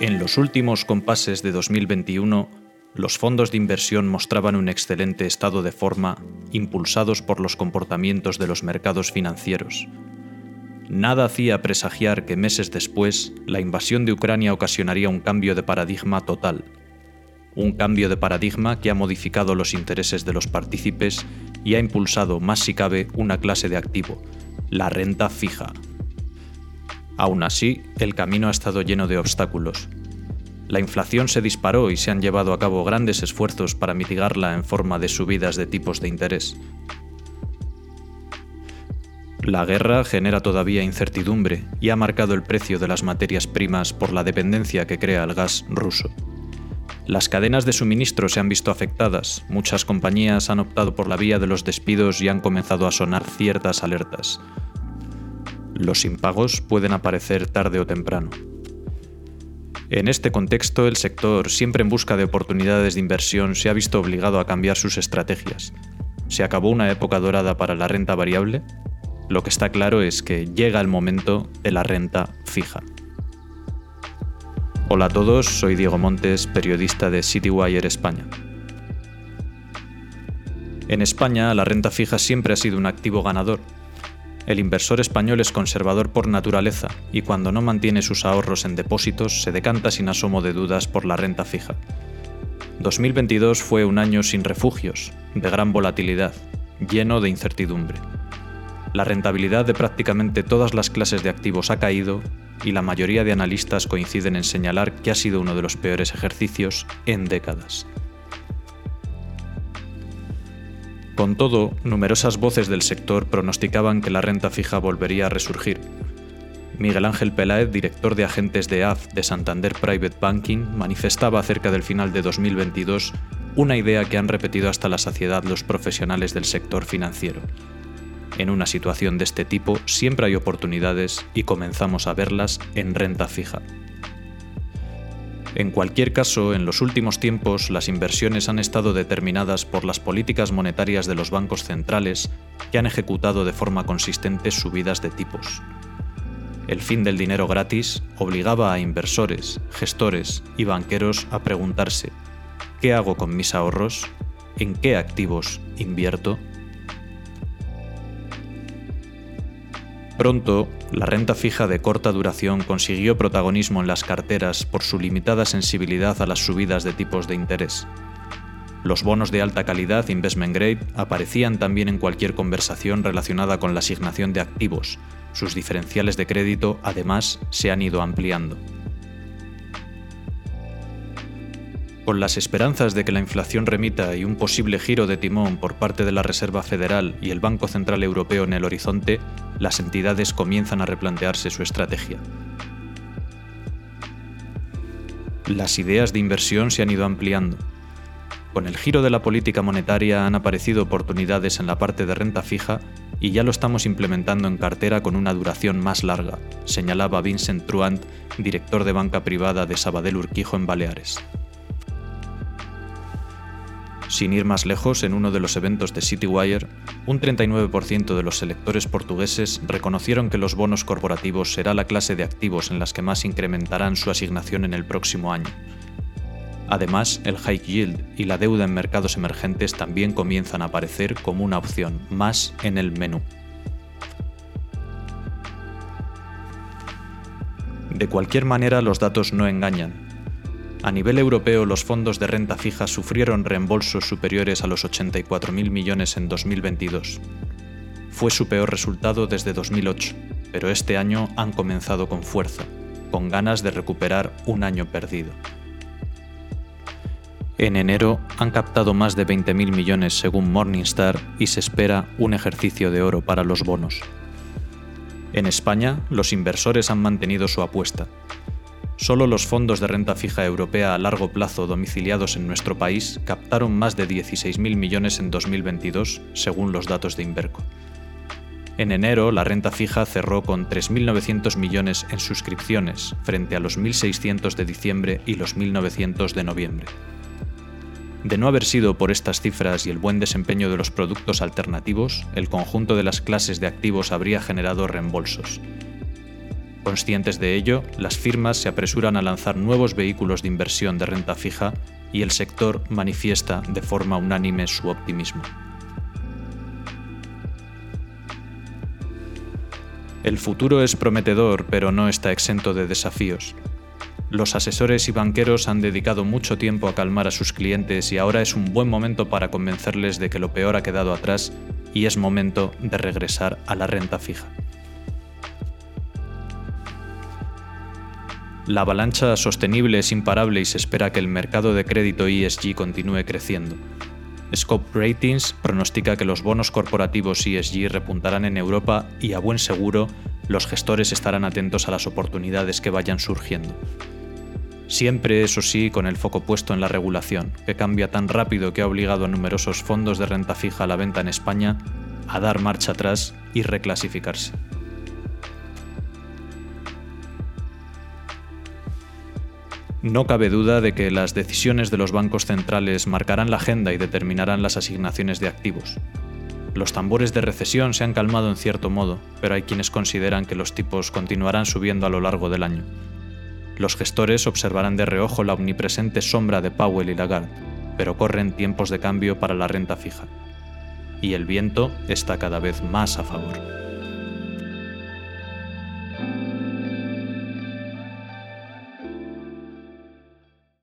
En los últimos compases de 2021, los fondos de inversión mostraban un excelente estado de forma, impulsados por los comportamientos de los mercados financieros. Nada hacía presagiar que meses después la invasión de Ucrania ocasionaría un cambio de paradigma total. Un cambio de paradigma que ha modificado los intereses de los partícipes y ha impulsado más si cabe una clase de activo, la renta fija. Aún así, el camino ha estado lleno de obstáculos. La inflación se disparó y se han llevado a cabo grandes esfuerzos para mitigarla en forma de subidas de tipos de interés. La guerra genera todavía incertidumbre y ha marcado el precio de las materias primas por la dependencia que crea el gas ruso. Las cadenas de suministro se han visto afectadas, muchas compañías han optado por la vía de los despidos y han comenzado a sonar ciertas alertas. Los impagos pueden aparecer tarde o temprano. En este contexto, el sector, siempre en busca de oportunidades de inversión, se ha visto obligado a cambiar sus estrategias. ¿Se acabó una época dorada para la renta variable? Lo que está claro es que llega el momento de la renta fija. Hola a todos, soy Diego Montes, periodista de CityWire España. En España, la renta fija siempre ha sido un activo ganador. El inversor español es conservador por naturaleza y cuando no mantiene sus ahorros en depósitos se decanta sin asomo de dudas por la renta fija. 2022 fue un año sin refugios, de gran volatilidad, lleno de incertidumbre. La rentabilidad de prácticamente todas las clases de activos ha caído y la mayoría de analistas coinciden en señalar que ha sido uno de los peores ejercicios en décadas. Con todo, numerosas voces del sector pronosticaban que la renta fija volvería a resurgir. Miguel Ángel Peláez, director de agentes de AF de Santander Private Banking, manifestaba acerca del final de 2022 una idea que han repetido hasta la saciedad los profesionales del sector financiero. En una situación de este tipo siempre hay oportunidades y comenzamos a verlas en renta fija. En cualquier caso, en los últimos tiempos las inversiones han estado determinadas por las políticas monetarias de los bancos centrales que han ejecutado de forma consistente subidas de tipos. El fin del dinero gratis obligaba a inversores, gestores y banqueros a preguntarse, ¿qué hago con mis ahorros? ¿En qué activos invierto? Pronto, la renta fija de corta duración consiguió protagonismo en las carteras por su limitada sensibilidad a las subidas de tipos de interés. Los bonos de alta calidad investment grade aparecían también en cualquier conversación relacionada con la asignación de activos. Sus diferenciales de crédito, además, se han ido ampliando. Con las esperanzas de que la inflación remita y un posible giro de timón por parte de la Reserva Federal y el Banco Central Europeo en el horizonte, las entidades comienzan a replantearse su estrategia. Las ideas de inversión se han ido ampliando. Con el giro de la política monetaria han aparecido oportunidades en la parte de renta fija y ya lo estamos implementando en cartera con una duración más larga, señalaba Vincent Truant, director de banca privada de Sabadell Urquijo en Baleares. Sin ir más lejos, en uno de los eventos de CityWire, un 39% de los selectores portugueses reconocieron que los bonos corporativos será la clase de activos en las que más incrementarán su asignación en el próximo año. Además, el high yield y la deuda en mercados emergentes también comienzan a aparecer como una opción más en el menú. De cualquier manera, los datos no engañan, a nivel europeo, los fondos de renta fija sufrieron reembolsos superiores a los 84.000 millones en 2022. Fue su peor resultado desde 2008, pero este año han comenzado con fuerza, con ganas de recuperar un año perdido. En enero han captado más de 20.000 millones según Morningstar y se espera un ejercicio de oro para los bonos. En España, los inversores han mantenido su apuesta, Solo los fondos de renta fija europea a largo plazo domiciliados en nuestro país captaron más de 16.000 millones en 2022, según los datos de Inverco. En enero, la renta fija cerró con 3.900 millones en suscripciones, frente a los 1.600 de diciembre y los 1.900 de noviembre. De no haber sido por estas cifras y el buen desempeño de los productos alternativos, el conjunto de las clases de activos habría generado reembolsos, Conscientes de ello, las firmas se apresuran a lanzar nuevos vehículos de inversión de renta fija y el sector manifiesta de forma unánime su optimismo. El futuro es prometedor, pero no está exento de desafíos. Los asesores y banqueros han dedicado mucho tiempo a calmar a sus clientes y ahora es un buen momento para convencerles de que lo peor ha quedado atrás y es momento de regresar a la renta fija. La avalancha sostenible es imparable y se espera que el mercado de crédito ESG continúe creciendo. Scope Ratings pronostica que los bonos corporativos ESG repuntarán en Europa y a buen seguro los gestores estarán atentos a las oportunidades que vayan surgiendo. Siempre, eso sí, con el foco puesto en la regulación, que cambia tan rápido que ha obligado a numerosos fondos de renta fija a la venta en España a dar marcha atrás y reclasificarse. No cabe duda de que las decisiones de los bancos centrales marcarán la agenda y determinarán las asignaciones de activos. Los tambores de recesión se han calmado en cierto modo, pero hay quienes consideran que los tipos continuarán subiendo a lo largo del año. Los gestores observarán de reojo la omnipresente sombra de Powell y Lagarde, pero corren tiempos de cambio para la renta fija. Y el viento está cada vez más a favor.